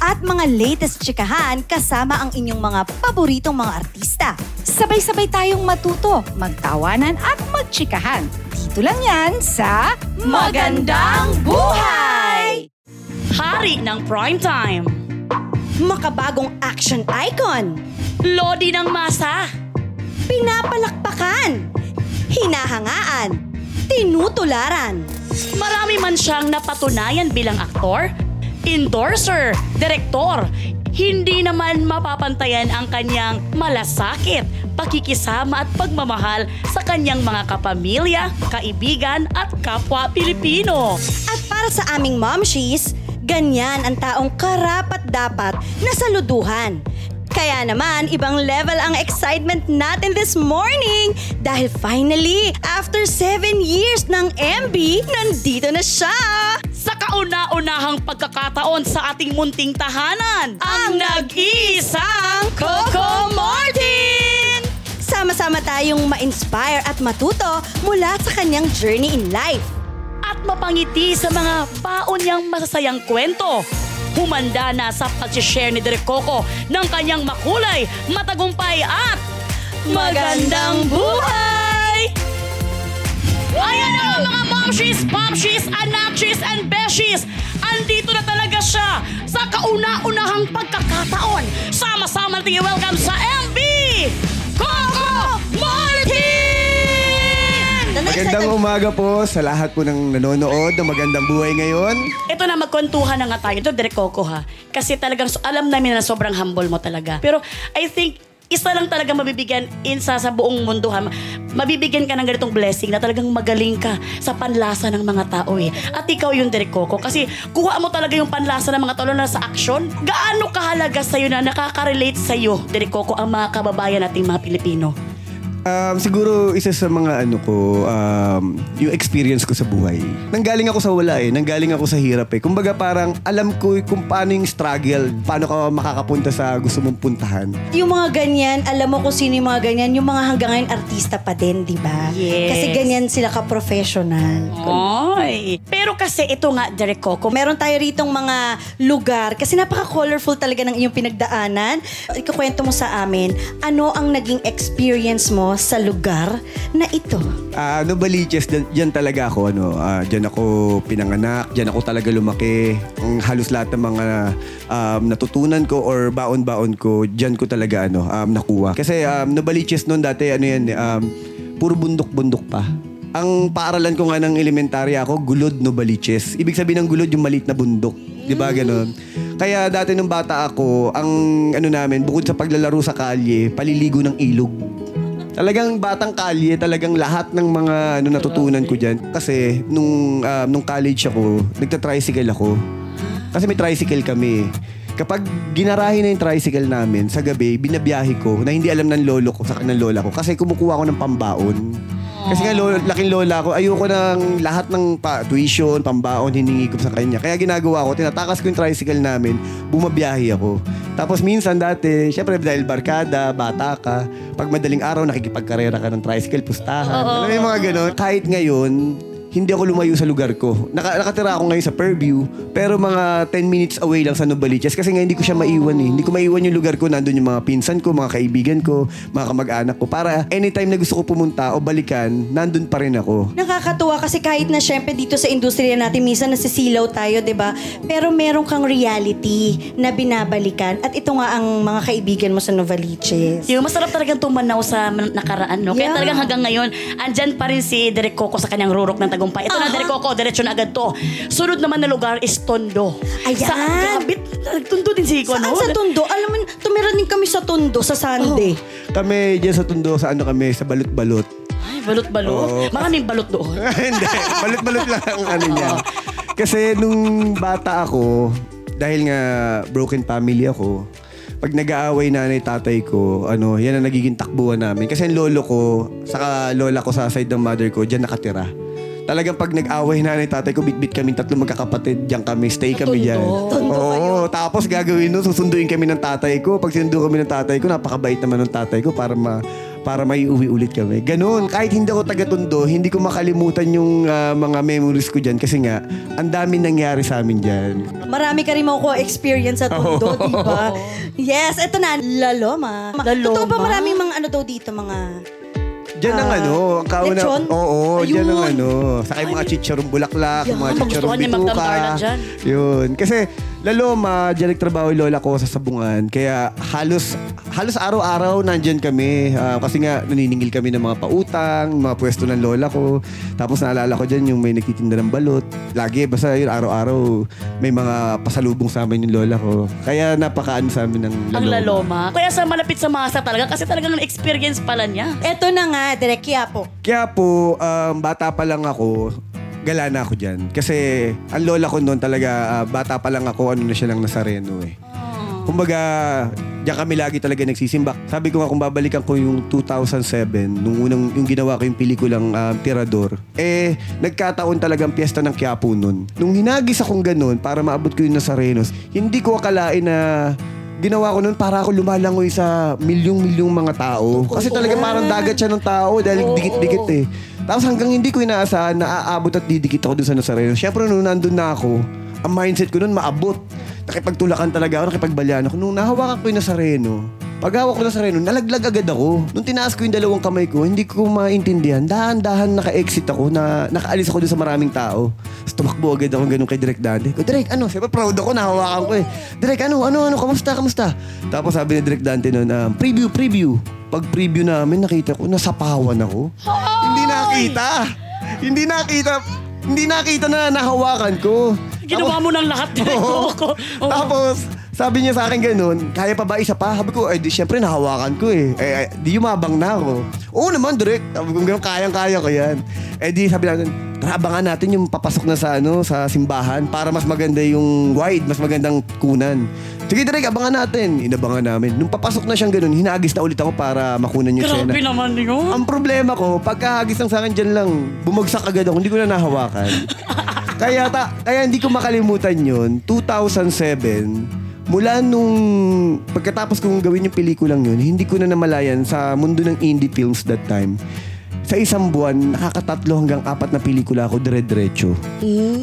At mga latest chikahan kasama ang inyong mga paboritong mga artista. Sabay-sabay tayong matuto, magtawanan at magchikahan. Dito lang yan sa Magandang Buhay! Hari ng primetime. Makabagong action icon, Lodi ng masa. pinapalakpakan, hinahangaan, tinutularan. Marami man siyang napatunayan bilang aktor, endorser, direktor. Hindi naman mapapantayan ang kanyang malasakit, pakikisama at pagmamahal sa kanyang mga kapamilya, kaibigan at kapwa Pilipino. At para sa aming momshies, ganyan ang taong karapat dapat na saluduhan. Kaya naman, ibang level ang excitement natin this morning dahil finally, after 7 years ng MB, nandito na siya! Sa kauna-unahang pagkakataon sa ating munting tahanan, ang nag-iisang Coco Martin! Sama-sama tayong ma-inspire at matuto mula sa kanyang journey in life. At mapangiti sa mga baon niyang masasayang kwento. Humanda na sa pag-share ni Direk Coco ng kanyang makulay, matagumpay at magandang buhay! Ayan na mga momshies, pomshies, anakshis, and beshies! Andito na talaga siya sa kauna-unahang pagkakataon. Sama-sama natin i-welcome sa MB! Coco Martin! Magandang umaga po sa lahat po ng nanonood ng magandang buhay ngayon. Ito na magkwentuhan na nga tayo. Ito, Direk Coco ha. Kasi talagang so, alam namin na sobrang humble mo talaga. Pero I think isa lang talaga mabibigyan insa sa buong mundo ha. Mabibigyan ka ng ganitong blessing na talagang magaling ka sa panlasa ng mga tao eh. At ikaw yung Direk Coco kasi kuha mo talaga yung panlasa ng mga tao na sa action. Gaano kahalaga sa'yo na nakaka-relate sa'yo, Direk Coco, ang mga kababayan nating mga Pilipino? Um, siguro isa sa mga ano ko, um, yung experience ko sa buhay. Nanggaling ako sa wala eh. Nanggaling ako sa hirap eh. Kumbaga parang alam ko kung paano yung struggle, paano ka makakapunta sa gusto mong puntahan. Yung mga ganyan, alam mo kung sino yung mga ganyan, yung mga hanggang ngayon artista pa din, di ba? Yes. Kasi ganyan sila ka-professional. Oy. Pero kasi ito nga, Direk Coco, Meron tayo ritong mga lugar, kasi napaka-colorful talaga ng iyong pinagdaanan. Ikakwento mo sa amin, ano ang naging experience mo sa lugar na ito? Ah, ano Baliches, dyan, talaga ako ano, ah, dyan ako pinanganak, dyan ako talaga lumaki. Ang halos lahat ng mga um, natutunan ko or baon-baon ko, dyan ko talaga ano, um, nakuha. Kasi um, Novaliches noon dati ano yan, eh, um, puro bundok-bundok pa. Ang paaralan ko nga ng elementarya ako, Gulod Novaliches. Ibig sabihin ng Gulod yung maliit na bundok. Di ba ganon? Kaya dati nung bata ako, ang ano namin, bukod sa paglalaro sa kalye, paliligo ng ilog. Talagang batang kalye, talagang lahat ng mga ano natutunan ko diyan kasi nung ah, nung college ako, nagta-tricycle ako. Kasi may tricycle kami. Kapag ginarahe na yung tricycle namin sa gabi, binabiyahe ko na hindi alam ng lolo ko sa ng lola ko kasi kumukuha ako ng pambaon. Kasi nga lolo, laking lola ko, ayoko ng lahat ng pa, tuition, pambaon, hiningi ko sa kanya. Kaya ginagawa ko, tinatakas ko yung tricycle namin, bumabiyahe ako. Tapos minsan dati, syempre dahil barkada, bata ka, pag madaling araw nakikipagkarera ka ng tricycle, pustahan. Alam mo yung mga ganun. Kahit ngayon, hindi ako lumayo sa lugar ko. Naka, nakatira ako ngayon sa Purview, pero mga 10 minutes away lang sa Novaliches kasi nga hindi ko siya maiwan eh. Hindi ko maiwan yung lugar ko. Nandun yung mga pinsan ko, mga kaibigan ko, mga kamag-anak ko. Para anytime na gusto ko pumunta o balikan, nandun pa rin ako. Nakakatuwa kasi kahit na syempre dito sa industriya natin, minsan nasisilaw tayo, di ba? Pero meron kang reality na binabalikan at ito nga ang mga kaibigan mo sa Novaliches. Yung masarap talagang tumanaw sa nakaraan, no? Kaya Yeah. talagang hanggang ngayon, andyan pa rin si Derek Coco sa kanyang rurok ng tagumpay. Ito na, Aha. Derek Coco, diretso na agad to. Sunod naman na lugar is Tondo. Ayan. Sa Gabit, Tondo din si Iko, Saan no? sa Tondo? Alam mo, tumira din kami sa Tondo sa Sunday. Kami dyan sa Tundo, sa ano kami, sa Balot-Balot. Ay, balot-balot. Oo. Maraming balot doon. Hindi, balot-balot lang ang ano niya. Kasi nung bata ako, dahil nga broken family ako, pag nag-aaway nanay tatay ko, ano, yan ang nagiging takbuhan namin. Kasi ang lolo ko, saka lola ko sa side ng mother ko, diyan nakatira. Talagang pag nag-away nanay tatay ko, bit-bit kami tatlo magkakapatid, diyan kami, stay kami diyan. Oo, tapos gagawin nun, susunduin kami ng tatay ko. Pag sinundo kami ng tatay ko, napakabait naman ng tatay ko para ma para may uwi ulit kami. Ganun. Kahit hindi ako taga-tondo, hindi ko makalimutan yung ah, mga memories ko dyan kasi nga, ang dami nangyari sa amin dyan. Marami ka rin makukuha experience sa Tondo, di ba? Yes, eto na, Laloma. Ma- Laloma. Totoo ba maraming mga ano daw dito, mga... Diyan ang Ah, ano, ang kauna. lechon? Oo, diyan ang Ayun. ano. Saka yung mga chicharong bulaklak, yung mga Yan, chicharong gusto ko niya bituka. dyan. Yun. Kasi laloma, diyan nagtrabaho yung lola ko sa sabungan. Kaya halos halos araw-araw nandyan kami. Ah, kasi nga naniningil kami ng mga pautang, mga pwesto ng lola ko. Tapos naalala ko dyan yung may nagtitinda ng balot. Lagi, basta yun araw-araw may mga pasalubong sa amin yung lola ko. Kaya napakaano sa amin ng. Ang laloma. Kaya sa malapit sa masa talaga kasi talagang experience pala niya. Eto na nga, Direk Quiapo. Kaya po, um, bata pa lang ako, gala na ako dyan. Kasi ang lola ko noon talaga, ah, bata pa lang ako, ano na siya lang Nazareno eh. Kumbaga, diyan kami lagi talaga nagsisimba. Sabi ko nga kung babalikan ko yung 2007, nung unang yung ginawa ko yung pelikulang ah, Tirador, eh, nagkataon talagang piyesta ng Quiapo noon. Nung hinagis akong ganun para maabot ko yung Nazarenos, hindi ko akalain na ginawa ko noon para ako lumalangoy sa milyong-milyong mga tao. Kasi talaga parang dagat siya ng tao dahil dikit-dikit eh. Tapos hanggang hindi ko inaasahan na aabot at didikit ako dun sa Nazareno. Siyempre nung nandun na ako, ang mindset ko noon maabot. Nakipagtulakan talaga ako, nakipagbalyan ako. Nung nahawakan ko yung Nazareno, paghawak ko ng Nazareno, nalaglag agad ako. Nung tinaas ko yung dalawang kamay ko, hindi ko maintindihan. Dahan-dahan naka-exit ako, na nakaalis ako dun sa maraming tao. Tapos tumakbo agad ako ganun kay Direk Dante. Ko, Direk, ano? Siyempre proud ako, nahawakan ko eh. Direk, ano, ano, ano, kamusta, kamusta? Tapos sabi ni Direk Dante noon, um, preview, preview. Pag preview namin, nakita ko, nasapawan ako. Nakita. Hindi nakita. Hindi nakita na nahawakan ko. Ginawa mo ng lahat Oo. ko. Tapos, sabi niya sa akin ganun, kaya pa ba isa pa? Sabi ko, eh di syempre nahawakan ko eh. Eh, eh, di yumabang na ako. Oo naman, direct. Sabi ko, ganun, kayang-kaya ko yan. Eh di sabi natin, abangan natin yung papasok na sa ano sa simbahan para mas maganda yung wide, mas magandang kunan. Sige, direct, abangan natin. Inabangan namin. Nung papasok na siyang ganun, hinagis na ulit ako para makunan yung Grabe tsena. naman yun. Ang problema ko, pagkahagis lang sa akin dyan lang, bumagsak agad ako, hindi ko na nahawakan. kaya, ta, kaya hindi ko makalimutan yun, 2007, mula nung pagkatapos kong gawin yung pelikulang yun, hindi ko na namalayan sa mundo ng indie films that time. Sa isang buwan, nakakatatlo hanggang apat na pelikula ako dire-diretso.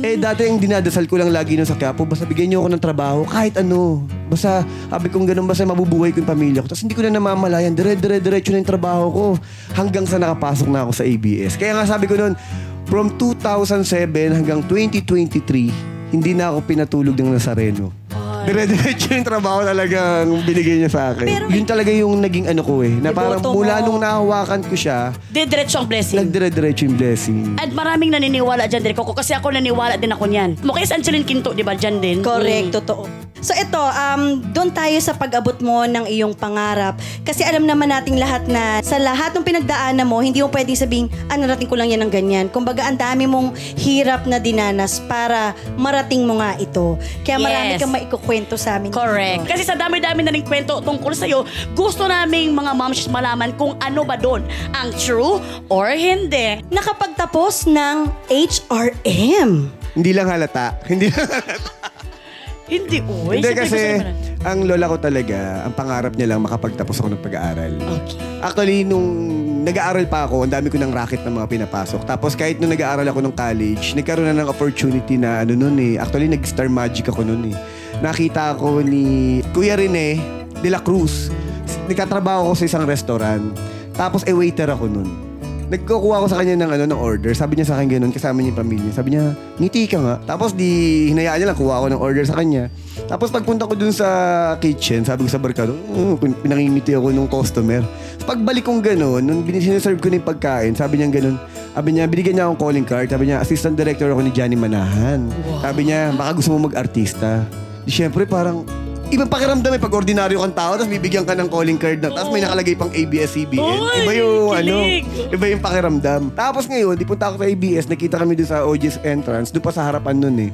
Eh, dati yung dinadasal ko lang lagi nun sa Quiapo, basta bigyan niyo ako ng trabaho, kahit ano. Basta, sabi kong ganun, basta mabubuhay ko yung pamilya ko. Tapos hindi ko na namamalayan, dire-dire-diretso na yung trabaho ko. Hanggang sa nakapasok na ako sa ABS. Kaya nga sabi ko nun, from 2007 hanggang 2023, hindi na ako pinatulog ng Nazareno. Dire-diretso yung trabaho talagang binigay niya sa akin. Pero- Yun talaga yung naging ano ko eh. Na parang mula mo. nung nahawakan ko siya, Didiretso ang blessing. nagdire-diretso yung blessing. At maraming naniniwala dyan din ko kasi ako naniniwala din ako niyan. Mukha si Angeline Quinto, di ba, dyan din? Correct, Mm. totoo. So ito, um, doon tayo sa pag-abot mo ng iyong pangarap. Kasi alam naman nating lahat na sa lahat ng pinagdaanan mo, hindi mo pwedeng sabing, ah, narating ko lang yan ng ganyan. Kumbaga, ang dami mong hirap na dinanas para marating mo nga ito. Kaya marami Yes. kang maikukwento sa amin. Correct. dito. Kasi sa dami-dami na rin kwento tungkol sa'yo, gusto naming mga moms malaman kung ano ba doon ang true or hindi. Nakapagtapos ng HRM. Hindi lang halata. Hindi lang halata. Hindi, uy. Hindi Siyempre kasi, gusto naman. ang lola ko talaga, ang pangarap niya lang makapagtapos ako ng pag-aaral. Okay. Actually, nung nag-aaral pa ako, ang dami ko ng racket na mga pinapasok. Tapos kahit nung nag-aaral ako ng college, nagkaroon na ng opportunity na ano nun eh. Actually, nag-star magic ako nun eh. Nakita ako ni Kuya Rene de la Cruz. Nagkatrabaho ako sa isang restaurant. Tapos, eh, waiter ako nun. Nagkukuha ako sa kanya ng ano ng order. Sabi niya sa akin ganun, kasama niya yung pamilya. Sabi niya, ngiti ka nga. Tapos di hinayaan niya lang, kuha ako ng order sa kanya. Tapos pagpunta ko dun sa kitchen, sabi ko sa barkado, uh, pinangingiti ako nung customer. Pagbalik kong ganun, nung siniserve ko na yung pagkain, sabi niya ganun, sabi niya, binigyan niya akong calling card. Sabi niya, assistant director ako ni Johnny Manahan. Sabi niya, baka gusto mo mag-artista. Di syempre parang, ibang pakiramdam eh pag ordinaryo kang tao tapos bibigyan ka ng calling card na tapos may nakalagay pang ABS-CBN. Uy, Iba yung ano, kilig. iba yung pakiramdam. Tapos ngayon, di punta ako sa ABS, nakita kami doon sa OG's entrance, doon pa sa harapan nun eh.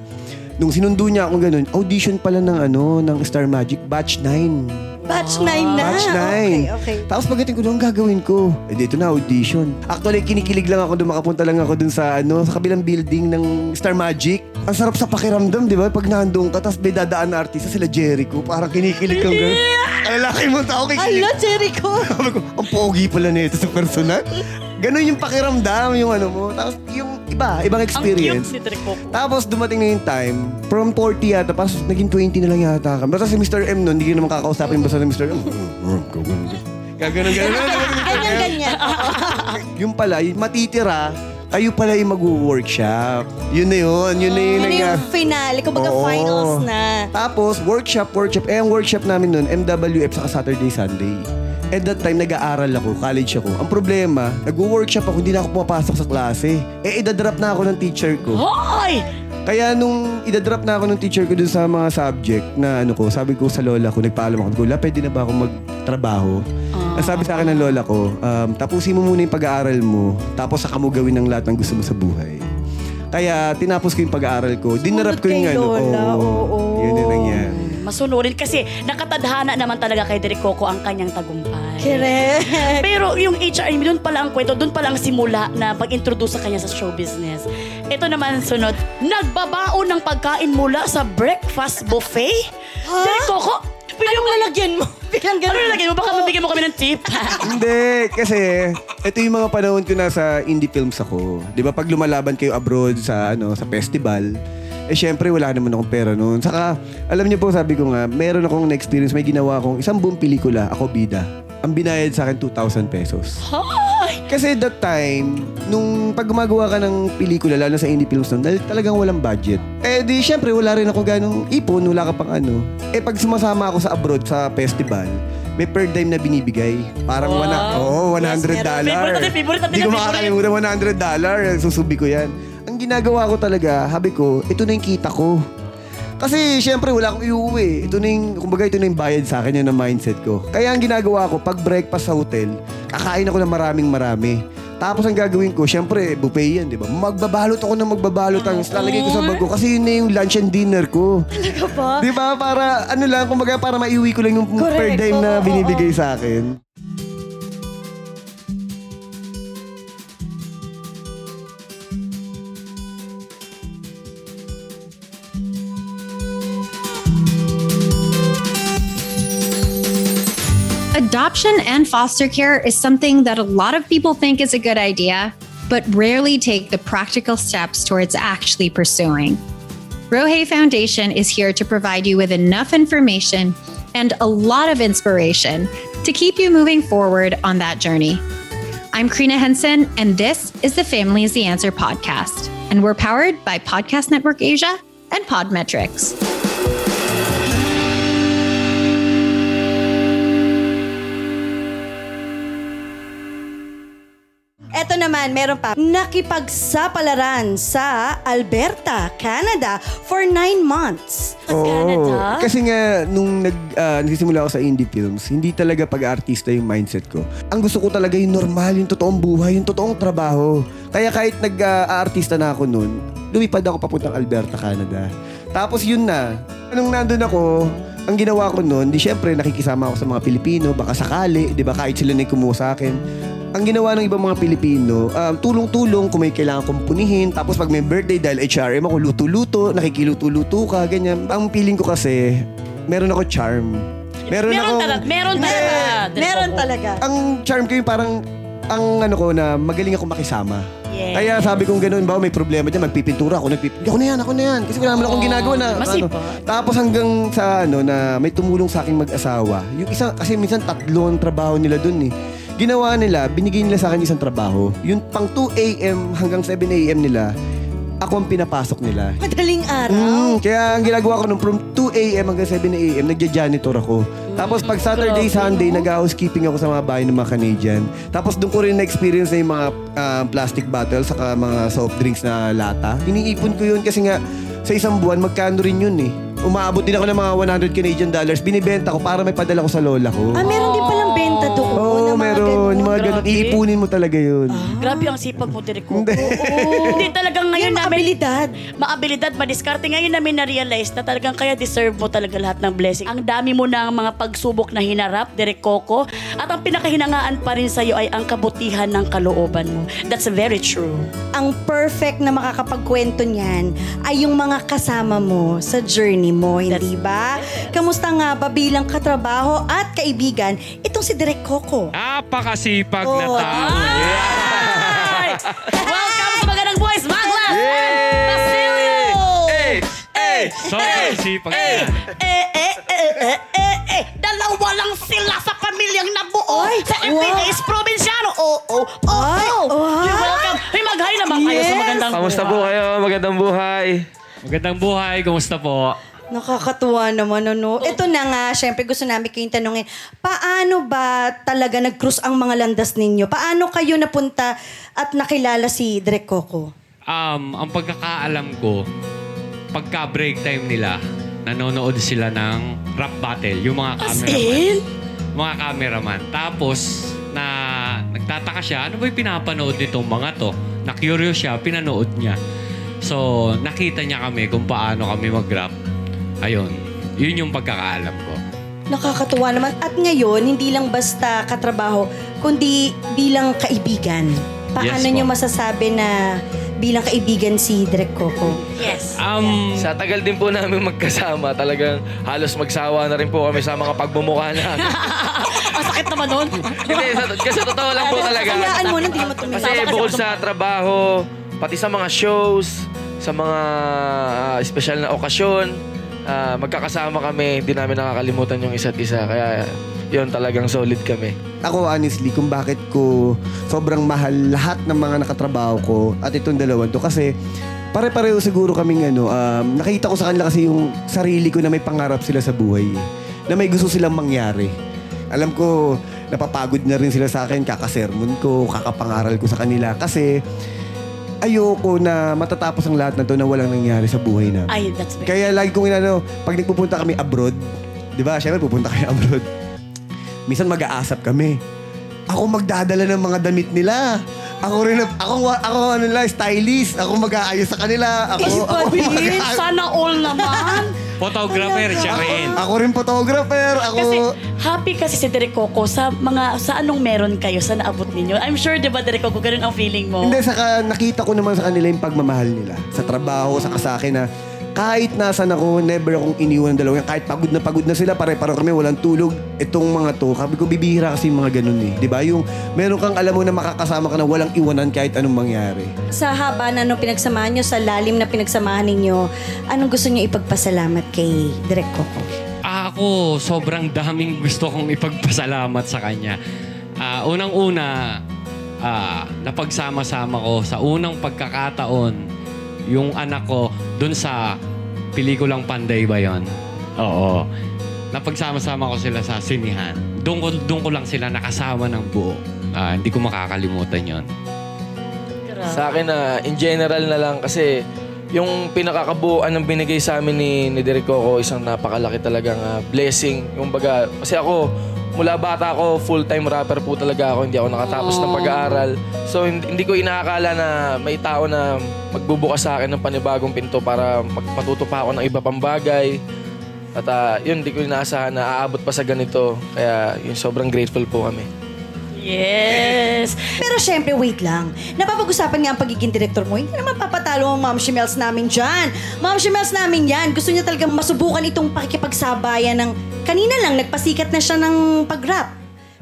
Nung sinundo niya ako ganun, audition pala ng ano, ng Star Magic, batch 9. Batch 9 na. Batch 9. Okay, okay. Tapos pagdating ko doon, gagawin ko? Eh, dito na, audition. Actually, kinikilig lang ako doon, makapunta lang ako doon sa, ano, sa kabilang building ng Star Magic. Ang sarap sa pakiramdam, di ba? Pag nandun ka, tapos may dadaan na artista, sila Jericho. Parang kinikilig kang gano'n. Ang lalaki mo tao, kikilig. Ala, Jericho. Sabi ko, ang pogi pala nito sa personal. Ganon yung pakiramdam, yung ano mo. Tapos yung iba, ibang Ang experience. cute si Direk Coco. Tapos dumating na yung time, from 40 yata, tapos naging 20 na lang yata kami. Basta si Mr. M nun, hindi ko naman kakausapin basta ni Mr. M. Gaganon, gaganon. Ganyan, ganyan. yung pala, yung matitira, kayo pala yung mag-workshop. Yun na yun, yun na yun. Yun na yung finale, kumbaga Oo. finals na. Tapos, workshop, workshop. Eh, ang workshop namin nun, MWF saka Saturday, Sunday. At that time, nag-aaral ako, college ako. Ang problema, nag-workshop ako, hindi na ako pumapasok sa klase. Eh, idadrop na ako ng teacher ko. Hoy! Kaya nung idadrop na ako ng teacher ko dun sa mga subject na ano ko, sabi ko sa lola ko, nagpaalam ako, Lola, pwede na ba ako magtrabaho? Ang sabi sa akin ng lola ko, um, tapusin mo muna yung pag-aaral mo, tapos saka mo gawin ang lahat ng gusto mo sa buhay. Kaya tinapos ko yung pag-aaral ko. Dinarap ko yung ano. Lola, oo. Nangyari. Masunurin kasi nakatadhana naman talaga kay Direk Coco ang kanyang tagumpay. Correct. Pero yung HRM, doon pala ang kwento, doon pala ang simula na pag-introduce sa kanya sa show business. Ito naman sunod, nagbabaon ng pagkain mula sa breakfast buffet? Ha? Direk Coco, Anong lalagyan mo? Bilang ano ganun. nilagay mo? Baka mabigyan mo kami ng tip. Hindi, kasi ito yung mga panahon ko nasa indie films ako. 'Di ba pag lumalaban kayo abroad sa ano sa festival, eh syempre wala naman akong pera noon. Saka alam niyo po sabi ko nga, meron akong na-experience, may ginawa akong isang buong pelikula, ako bida. Ang binayad sa akin 2,000 pesos. Hoy! Kasi that time, nung pag gumagawa ka ng pelikula, lalo sa indie films nun, dahil talagang walang budget. Eh di, syempre, wala rin ako ganong ipon, wala ka pang ano. Eh pag sumasama ako sa abroad, sa festival, may per dime na binibigay. Parang Wow. wana, oh, 100 dollar. Favorite natin, favorite natin Hindi ko makakalimutan, 100 dollar. Susubi ko yan. Ang ginagawa ko talaga, habi ko, ito na yung kita ko. Kasi syempre wala akong iuwi. Ito na yung, kumbaga ito na yung bayad sa akin, yun ang mindset ko. Kaya ang ginagawa ko, pag breakfast sa hotel, kakain ako ng maraming marami. Tapos ang gagawin ko, syempre, buffet yan, di ba? Magbabalot ako ng magbabalot ang lalagay ko sa bag ko kasi yun na yung lunch and dinner ko. Talaga ba? Di ba? Para, ano lang, kumbaga para maiuwi ko lang yung per Correct. dime na Oo, oo, binibigay sa akin. Adoption and foster care is something that a lot of people think is a good idea, but rarely take the practical steps towards actually pursuing. Rohe Foundation is here to provide you with enough information and a lot of inspiration to keep you moving forward on that journey. I'm Krina Henson, and this is the Family is the Answer podcast. And we're powered by Podcast Network Asia and Podmetrics. Naman, meron pa. Nakipagsapalaran sa Alberta, Canada for nine months. Canada? Kasi nga, nung nag, ah, nagsisimula ako sa indie films, hindi talaga pag-artista yung mindset ko. Ang gusto ko talaga yung normal, yung totoong buhay, yung totoong trabaho. Kaya kahit nag-aartista na ako noon, lumipad ako papuntang Alberta, Canada. Tapos yun na, nung nandun ako, ang ginawa ko noon, di syempre nakikisama ako sa mga Pilipino, baka sakali, di ba kahit sila na yung kumuha sa akin. Ang ginawa ng ibang mga Pilipino, um, tulong-tulong kung may kailangan kong punihin. Tapos pag may birthday dahil HRM ako, luto-luto, nakikiluto-luto ka, ganyan. Ang feeling ko kasi, meron ako charm. Meron, Meron akong- talaga, meron talaga. Meron Coco. talaga. Ang charm ko yung parang, ang ano ko na magaling ako makisama. Yes. Kaya sabi kong ganoon, ba may problema dyan, magpipintura ako, nagpipintura. Ako na yan, ako na yan. Kasi wala naman akong ginagawa na. Ano. masipag. Tapos hanggang sa ano, na may tumulong sa aking mag-asawa. Yung isa, kasi minsan tatlo ang trabaho nila dun eh. Ginawa nila, binigay nila sa akin isang trabaho. Yung pang 2 a.m. hanggang 7 a.m. nila, ako ang pinapasok nila. Madaling araw. Mm, kaya ang ginagawa ko nung from 2 a.m. hanggang 7 a.m. nagja-janitor ako. Tapos pag Saturday, Sunday, nag-housekeeping ako sa mga bahay ng mga Canadian. Tapos doon ko rin na-experience na yung mga ah, plastic bottles saka mga soft drinks na lata. Iniipon ko yun kasi nga sa isang buwan, magkano rin yun eh. Umaabot din ako ng mga 100 Canadian dollars. Binibenta ko para may padala ko sa lola ko. Ah, meron din palang benta doon. Oo, Oo, mga meron. ganun. Yung mga ganun. Grabe. Iipunin mo talaga yun. Grabe ang sipag mo, Direk Coco. Hindi. Hindi talagang ngayon Yung namin... abilidad. Maabilidad, madiskarte. Ngayon namin na-realize na talagang kaya deserve mo talaga lahat ng blessing. Ang dami mo ng mga pagsubok na hinarap, Direk Coco. At ang pinakahinangaan pa rin sa'yo ay ang kabutihan ng kalooban mo. That's very true. Ang perfect na makakapagkwento niyan ay yung mga kasama mo sa journey mo, hindi ba? Kamusta nga ba bilang katrabaho at kaibigan itong si Direk Coco? Napakasipag na Oo. tao. Ay! Welcome sa Magandang Boys, Maglas and Yay! Basilio! Eh, eh, sobrang sipag Eh, eh, eh, eh, eh, eh, eh, dalawa lang sila sa pamilyang nabuo Ay, sa MPS Provinciano. Oh, oh, oh, Ay, oh. wow. You're welcome. Hey, mag-hi naman kayo sa Yes. magandang Kamusta po buhay. kayo? Magandang buhay. Magandang buhay, kumusta po? Nakakatuwa naman, ano? Ito na nga, syempre gusto namin kayong tanungin, paano ba talaga nag-cruise ang mga landas ninyo? Paano kayo napunta at nakilala si Direk Coco? Um, ang pagkakaalam ko, pagka break time nila, nanonood sila ng rap battle, yung mga As cameraman. in? Mga cameraman. Tapos, na nagtataka siya, ano ba yung pinapanood nitong mga to? Na-curious siya, pinanood niya. So, nakita niya kami kung paano kami mag-rap. Ayun. Yun yung pagkakaalam ko. Nakakatuwa naman. At ngayon, hindi lang basta katrabaho, kundi bilang kaibigan. Paano Yes, nyo masasabi na bilang kaibigan si Direk Coco? Yes. Um, Sa tagal din po namin magkasama, talagang halos magsawa na rin po kami sa mga pagmumukha namin. Ang sakit naman nun. Hindi, sa, kasi totoo lang po talaga. Hayaan mo na, hindi mo tumingin. Kasi bukod sa trabaho, pati sa mga shows, sa mga ah, espesyal na okasyon, ah, magkakasama kami, hindi namin nakakalimutan yung isa't isa. Kaya yun talagang solid kami. Ako honestly, kung bakit ko sobrang mahal lahat ng mga nakatrabaho ko at itong dalawan to kasi pare-pareho siguro kaming ano, um, nakita ko sa kanila kasi yung sarili ko na may pangarap sila sa buhay. eh. Na may gusto silang mangyari. Alam ko, napapagod na rin sila sa akin, kakasermon ko, kakapangaral ko sa kanila. Kasi ayoko na matatapos ang lahat na to na walang nangyari sa buhay na. Ay, that's very... Kaya lagi kong inano, pag nagpupunta kami abroad, di ba, syempre pupunta kami abroad, minsan mag-aasap kami. Ako magdadala ng mga damit nila. Ako rin, ako, ako ano lang, stylist. Ako mag-aayos sa kanila. Ako, ako, Din, mag- sana all naman. Photographer siya rin. ako rin photographer. Ako, Kasi happy kasi si Derek Coco sa mga sa anong meron kayo sa naabot ninyo. I'm sure 'di ba Derek Coco ganun ang feeling mo. Hindi, saka nakita ko naman sa kanila yung pagmamahal nila. Sa trabaho, sa sa akin na kahit nasan ako, never akong iniwan ng dalawa. Kahit pagod na pagod na sila, pare-paro kami, walang tulog. Itong mga to, sabi ko, bibihira kasi yung mga ganun eh. Di ba? Yung meron kang alam mo na makakasama ka na walang iwanan kahit anong mangyari. Sa haba na nung pinagsamahan nyo, sa lalim na pinagsamahan ninyo, anong gusto nyo ipagpasalamat kay Direk Coco? Ako, sobrang daming gusto kong ipagpasalamat sa kanya. Ah, unang-una, ah, napagsama-sama ko sa unang pagkakataon yung anak ko dun sa pelikulang Panday ba yun? Oo. Napagsama-sama ko sila sa sinihan. Doon ko, doon ko lang sila nakasama ng buo. Ah, hindi ko makakalimutan yon. Sa akin na in general na lang kasi yung pinakakabuuan ng binigay sa amin ni, ni Derek Coco, isang napakalaki talagang ah, blessing. Yung baga, kasi ako, mula bata ako, full-time rapper po talaga ako. Hindi ako nakatapos ng pag-aaral. So, hindi, hindi ko inaakala na may tao na magbubukas sa akin ng panibagong pinto para mag- matuto pa ako ng iba pang bagay. At ah, yun, hindi ko inaasahan na aabot pa sa ganito. Kaya yun, sobrang grateful po kami. Yes. Pero syempre, wait lang. Napapag-usapan nga ang pagiging director mo. Hindi naman papatalo ang Ma'am Shimels namin dyan. Ma'am Shimels namin yan. Gusto niya talagang masubukan itong pakikipagsabayan ng... Kanina lang, nagpasikat na siya ng pag-rap.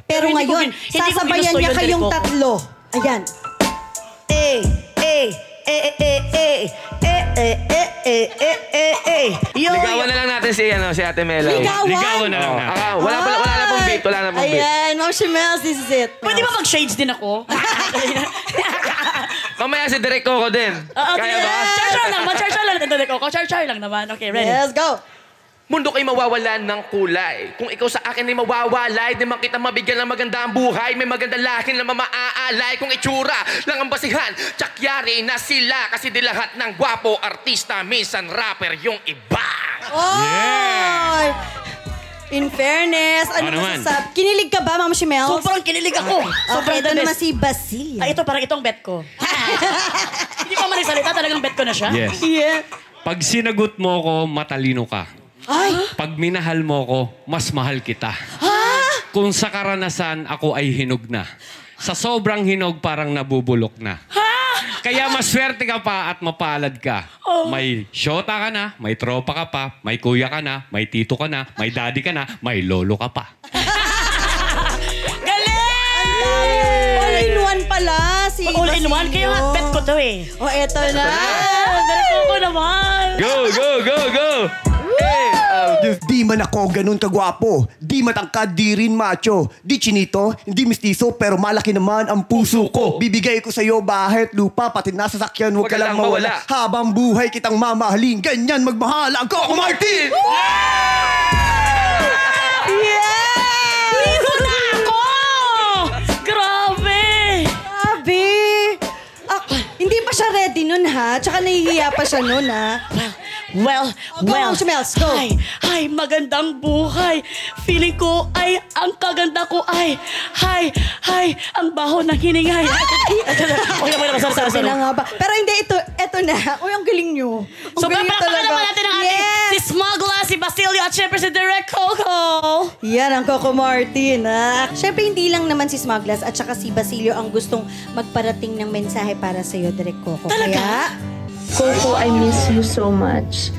Pero, Pero ngayon, ko sasabayan niya kayong tatlo. Ayan. Eh, eh, eh, eh, eh, eh, eh, eh, eh, eh, eh, eh, eh. Yo, Ligawan na lang natin si, ano, si Ate Mela. Ligawan? Ligawan na lang na. Ah, wala, wala, wala na pong beat. Wala na pong beat. Ayan, Ma'am Shimels, this is it. Pwede ba mag-shades din ako? Mamaya si Direk Coco din. Oo, Kaya ba? Char-char lang, char-char lang natin Derek Coco. Char-char lang naman. Okay, ready? Let's go. Mundo ko'y mawawalan ng kulay. Kung ikaw sa akin ay mawawalay, di man kita mabigyan ng maganda ang buhay. May maganda lahi na mamaalay. Kung itsura lang ang basihan, tsakyari na sila. Kasi di lahat ng gwapo, artista, minsan rapper yung iba. Oy! In fairness, ano Ano naman? masasab? Kinilig ka ba, Ma'am Shimel? Sobrang kinilig ako. Sobrang Okay, ito the naman best. si Basil. Ay, ito parang itong bet ko. Hindi pa man nagsalita, talagang bet ko na siya. Yes. Yeah. Pag sinagot mo ko, matalino ka. Ay, Pag minahal mo ko, mas mahal kita. Kung sa karanasan, ako ay hinog na. Sa sobrang hinog, parang nabubulok na. Kaya maswerte ka pa at mapalad ka. May syota ka na, may tropa ka pa, may kuya ka na, may tito ka na, may daddy ka na, may lolo ka pa. Galing! all in one pala si All in one, kaya nga bet ko to eh. O, eto na. Ah, Direko ko naman. Go, go, go, go! Di man ako ganun kagwapo. Di matangkad, di rin macho. Di chinito, hindi mistiso, pero malaki naman ang puso ko. Bibigay ko sa'yo bahay at lupa, pati nasa sakyan, huwag ka lang mawala. Habang buhay kitang mamahalin, ganyan magmahal ang Coco Martin! Dito na ako! Grabe! Grabe. Ah, hindi pa siya ready nun ha. Tsaka nahihiya pa siya nun ha. Well, Go, well. Ma'am Shemels, go. Ay, ay, magandang buhay. Feeling ko ay, ang kaganda ko ay, ay, ay, ang baho ng hiningay. Okay, okay, sorry, sorry, sorry. nga ba. Pero hindi, ito, ito na. Uy, ang galing nyo. Ang So, galing papalakpakan naman natin ang ating Yes! si Smugla, si Basilio, at syempre si Direk Coco. Yan ang Coco Martin, ha? Siyempre, hindi lang naman si Smuglas at saka si Basilio ang gustong magparating ng mensahe para sa iyo, Direk Coco. Talaga? Kaya, Coco, I miss you so much.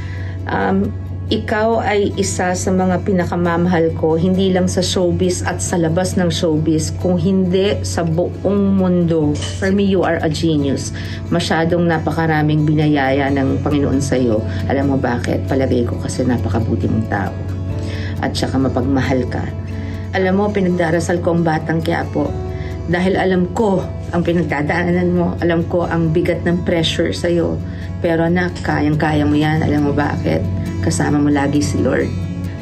Um, ikaw ay isa sa mga pinakamamahal ko, hindi lang sa showbiz at sa labas ng showbiz, kung hindi sa buong mundo. For me, you are a genius. Masyadong napakaraming binayaya ng Panginoon sa iyo. Alam mo bakit? Palagay ko kasi napakabuti mong tao. At saka mapagmahal ka. Alam mo, pinagdarasal ko ang batang Quiapo dahil alam ko ang pinagdadaanan mo. Alam ko ang bigat ng pressure sa'yo. Pero anak, kayang-kaya mo yan. Alam mo bakit? Kasama mo lagi si Lord.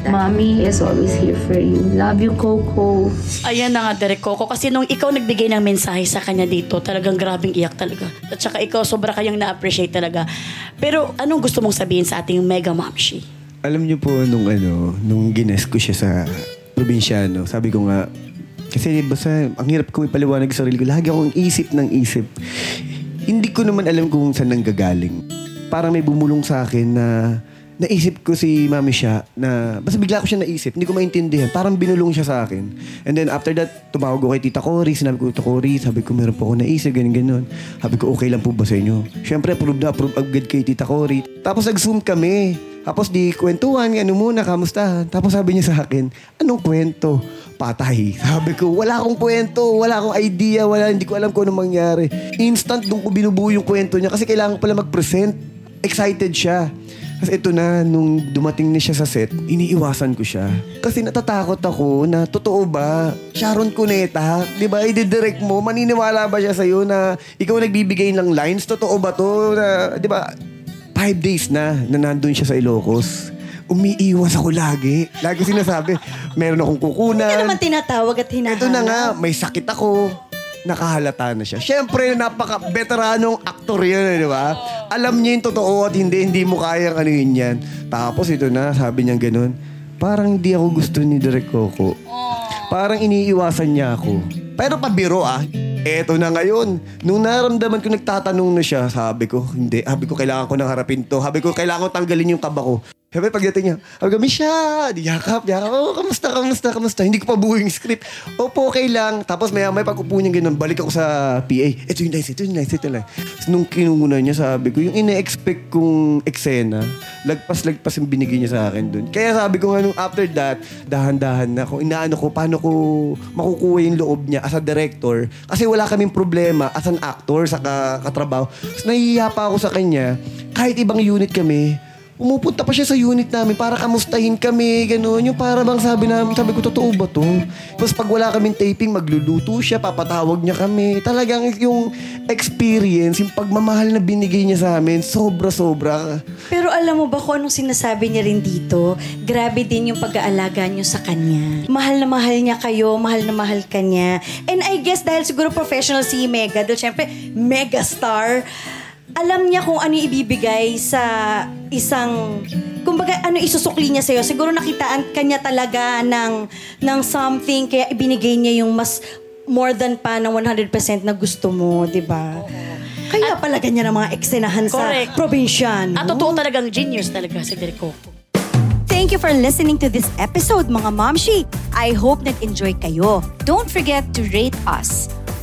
Mommy is always here for you. Love you, Coco. Ayan na nga, Direk Coco. Kasi nung ikaw nagbigay ng mensahe sa kanya dito, talagang grabing iyak talaga. At saka ikaw, sobra kayang na-appreciate talaga. Pero anong gusto mong sabihin sa ating mega momshi? Alam niyo po, nung ano, nung gines ko siya sa probinsyano, sabi ko nga, kasi basta, ang hirap ko ipaliwanag sa sarili ko. Lagi akong isip ng isip. Hindi ko naman alam kung saan nanggagaling. Parang may bumulong sa akin na naisip ko si mami siya na basta bigla ko siya naisip. Hindi ko maintindihan. Parang binulong siya sa akin. And then after that, tumawag ko kay Tita Cory. Sinabi ko, Tita Cory, sabi ko meron po ako naisip, ganyan, ganyan. Sabi ko, okay lang po ba sa inyo? Siyempre, approve na approve agad kay Tita Cory. Tapos nag-zoom kami. Tapos di kwentuhan, ano muna, kamustahan. Tapos sabi niya sa akin, anong kwento? Patay. Sabi ko, wala akong kwento, wala akong idea, wala, hindi ko alam kung anong mangyari. Instant doon ko binubuo yung kwento niya kasi kailangan ko pala mag-present. Excited siya. Kasi ito na, nung dumating na siya sa set, iniiwasan ko siya. Kasi natatakot ako na totoo ba? Sharon Cuneta, di ba? I-direct mo, maniniwala ba siya sa'yo na ikaw nagbibigay ng lines? Totoo ba to? Na, di ba? Five days na na nandun siya sa Ilocos. Umiiwas ako lagi. Lagi sinasabi, meron akong kukunan. hindi naman tinatawag at hinahanap. Ito na nga, may sakit ako. Nakahalata na siya. Siyempre, napaka-veteranong aktor yun, eh, di ba? Alam niya yung totoo at hindi, hindi mo kayang ano yun yan. Tapos ito na, sabi niya ganun, parang hindi ako gusto ni Direk Coco. Parang iniiwasan niya ako. Pero pabiro ah. Eto na ngayon. Nung naramdaman ko nagtatanong na siya, sabi ko, hindi. Sabi ko, kailangan ko nang harapin to. Sabi ko, kailangan ko tanggalin yung kaba ko. Sabi pagdating niya, sabi ko, Misha, yakap, yakap. Oh, kamusta, kamusta, kamusta. Hindi ko pa buo yung script. Opo, okay lang. Tapos maya may pag-upo niya ganun, balik ako sa PA. Ito yung nice, ito yung nice, ito yung nice. Tapos nung kinuna niya, sabi ko, yung ina-expect kong eksena, lagpas-lagpas yung binigay niya sa akin dun. Kaya sabi ko nga nung after that, dahan-dahan na kung inaano ko, paano ko makukuha yung loob niya as a director. Kasi wala kaming problema as an actor sa ka- katrabaho. Tapos nahihiya pa ako sa kanya, kahit ibang unit kami, Pumupunta pa siya sa unit namin para kamustahin kami, gano'n. Yung para bang sabi namin, sabi ko, totoo ba to? Tapos pag wala kaming taping, magluluto siya, papatawag niya kami. Talagang yung experience, yung pagmamahal na binigay niya sa amin, sobra-sobra. Pero alam mo ba kung anong sinasabi niya rin dito? Grabe din yung pag-aalaga niyo sa kanya. Mahal na mahal niya kayo, mahal na mahal ka niya. And I guess dahil siguro professional si Mega, dahil syempre, mega star, alam niya kung ano ibibigay sa isang kumbaga ano isusukli niya sa'yo. Siguro nakitaan kanya talaga ng, ng something kaya ibinigay niya yung mas more than pa ng 100% na gusto mo, di ba? Kaya pala ganyan ang mga eksenahan sa Correct. probinsya, no? At totoo talagang genius talaga si Coco. Thank you for listening to this episode, mga Momshi. I hope nag-enjoy kayo. Don't forget to rate us.